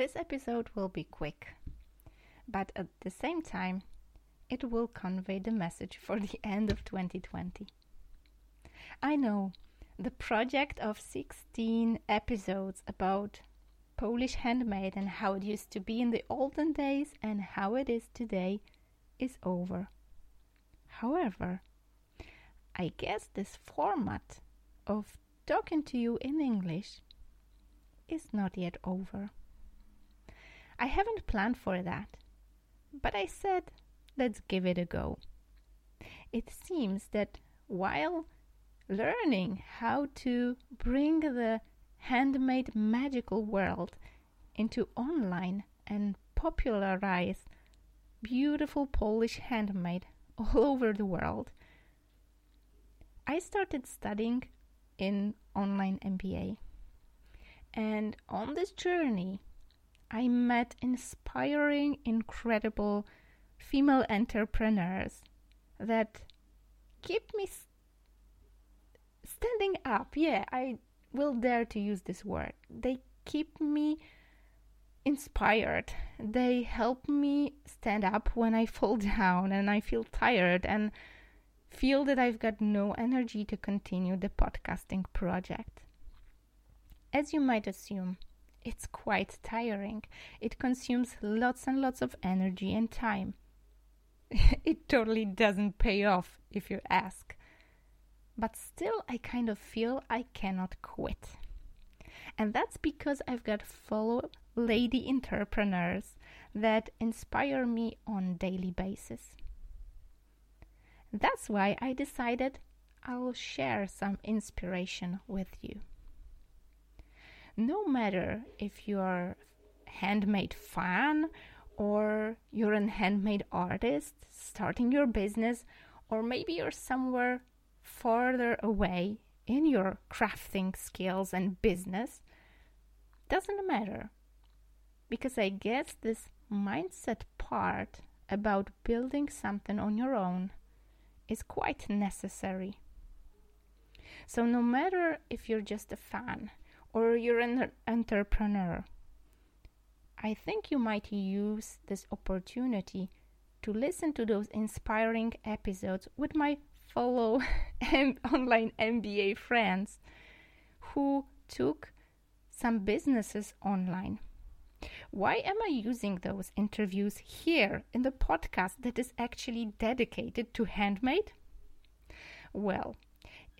This episode will be quick, but at the same time, it will convey the message for the end of 2020. I know the project of 16 episodes about Polish handmade and how it used to be in the olden days and how it is today is over. However, I guess this format of talking to you in English is not yet over. I haven't planned for that, but I said, let's give it a go. It seems that while learning how to bring the handmade magical world into online and popularize beautiful Polish handmade all over the world, I started studying in online MBA. And on this journey, I met inspiring, incredible female entrepreneurs that keep me standing up. Yeah, I will dare to use this word. They keep me inspired. They help me stand up when I fall down and I feel tired and feel that I've got no energy to continue the podcasting project. As you might assume, it's quite tiring. It consumes lots and lots of energy and time. it totally doesn't pay off if you ask. But still, I kind of feel I cannot quit. And that's because I've got fellow lady entrepreneurs that inspire me on daily basis. That's why I decided I'll share some inspiration with you. No matter if you're handmade fan or you're a handmade artist starting your business or maybe you're somewhere further away in your crafting skills and business doesn't matter because I guess this mindset part about building something on your own is quite necessary. So, no matter if you're just a fan or you're an entrepreneur, I think you might use this opportunity to listen to those inspiring episodes with my fellow online MBA friends who took some businesses online. Why am I using those interviews here in the podcast that is actually dedicated to handmade? Well,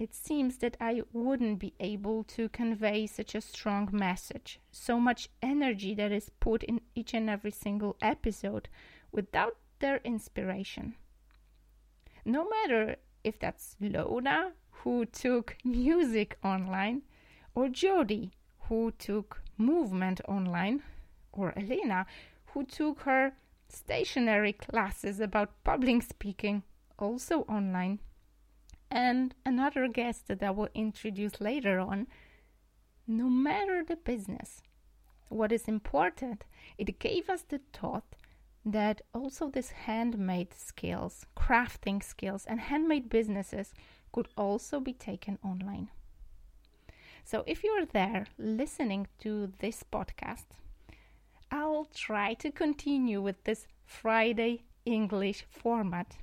it seems that I wouldn't be able to convey such a strong message, so much energy that is put in each and every single episode without their inspiration. No matter if that's Lona, who took music online, or Jody, who took movement online, or Elena, who took her stationary classes about public speaking also online, and another guest that I will introduce later on. No matter the business, what is important, it gave us the thought that also these handmade skills, crafting skills, and handmade businesses could also be taken online. So if you're there listening to this podcast, I'll try to continue with this Friday English format,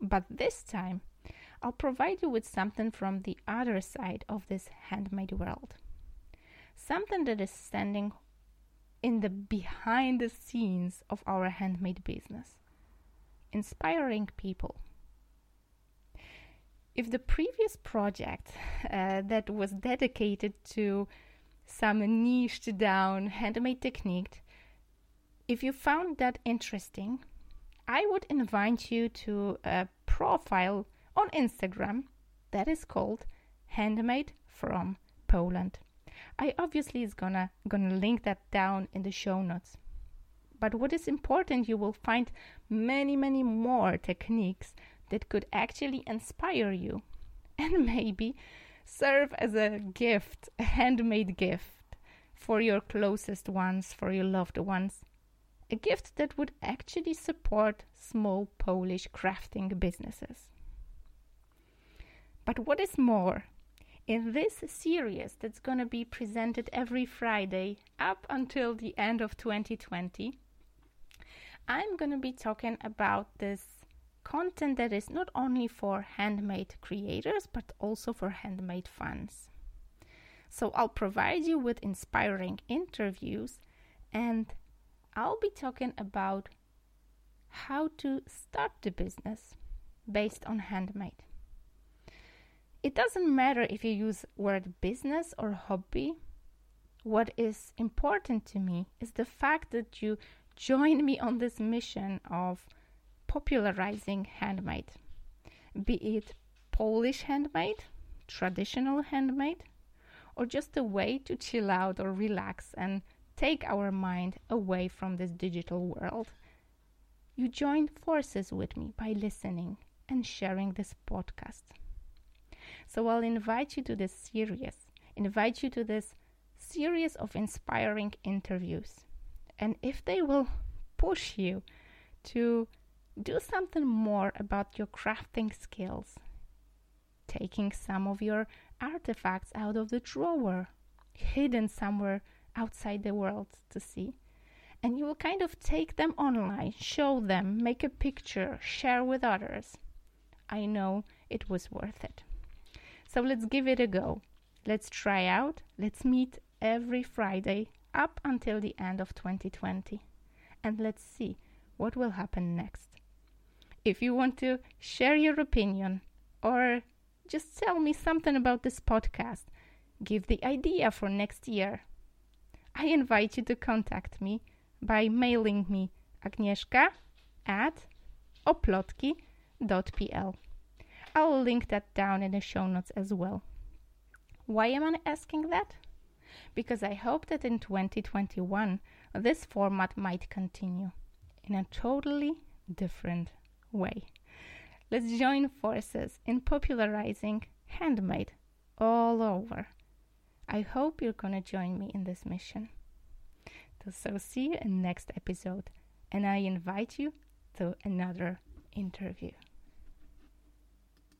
but this time I'll provide you with something from the other side of this handmade world. Something that is standing in the behind the scenes of our handmade business, inspiring people. If the previous project uh, that was dedicated to some niched down handmade technique, if you found that interesting, I would invite you to a profile on Instagram that is called Handmade from Poland. I obviously is gonna gonna link that down in the show notes. But what is important, you will find many, many more techniques that could actually inspire you and maybe serve as a gift, a handmade gift for your closest ones, for your loved ones. A gift that would actually support small Polish crafting businesses. But what is more, in this series that's going to be presented every Friday up until the end of 2020, I'm going to be talking about this content that is not only for handmade creators but also for handmade fans. So I'll provide you with inspiring interviews and I'll be talking about how to start the business based on handmade. It doesn't matter if you use word business or hobby. What is important to me is the fact that you join me on this mission of popularizing handmade, be it Polish handmade, traditional handmade, or just a way to chill out or relax and take our mind away from this digital world. You join forces with me by listening and sharing this podcast. So I'll invite you to this series, invite you to this series of inspiring interviews. And if they will push you to do something more about your crafting skills, taking some of your artifacts out of the drawer, hidden somewhere outside the world to see. And you will kind of take them online, show them, make a picture, share with others. I know it was worth it. So let's give it a go. Let's try out. Let's meet every Friday up until the end of 2020. And let's see what will happen next. If you want to share your opinion or just tell me something about this podcast, give the idea for next year. I invite you to contact me by mailing me agnieszka at oplotki.pl. I'll link that down in the show notes as well. Why am I asking that? Because I hope that in 2021 this format might continue in a totally different way. Let's join forces in popularizing handmade all over. I hope you're to join me in this mission. So, see you in next episode, and I invite you to another interview.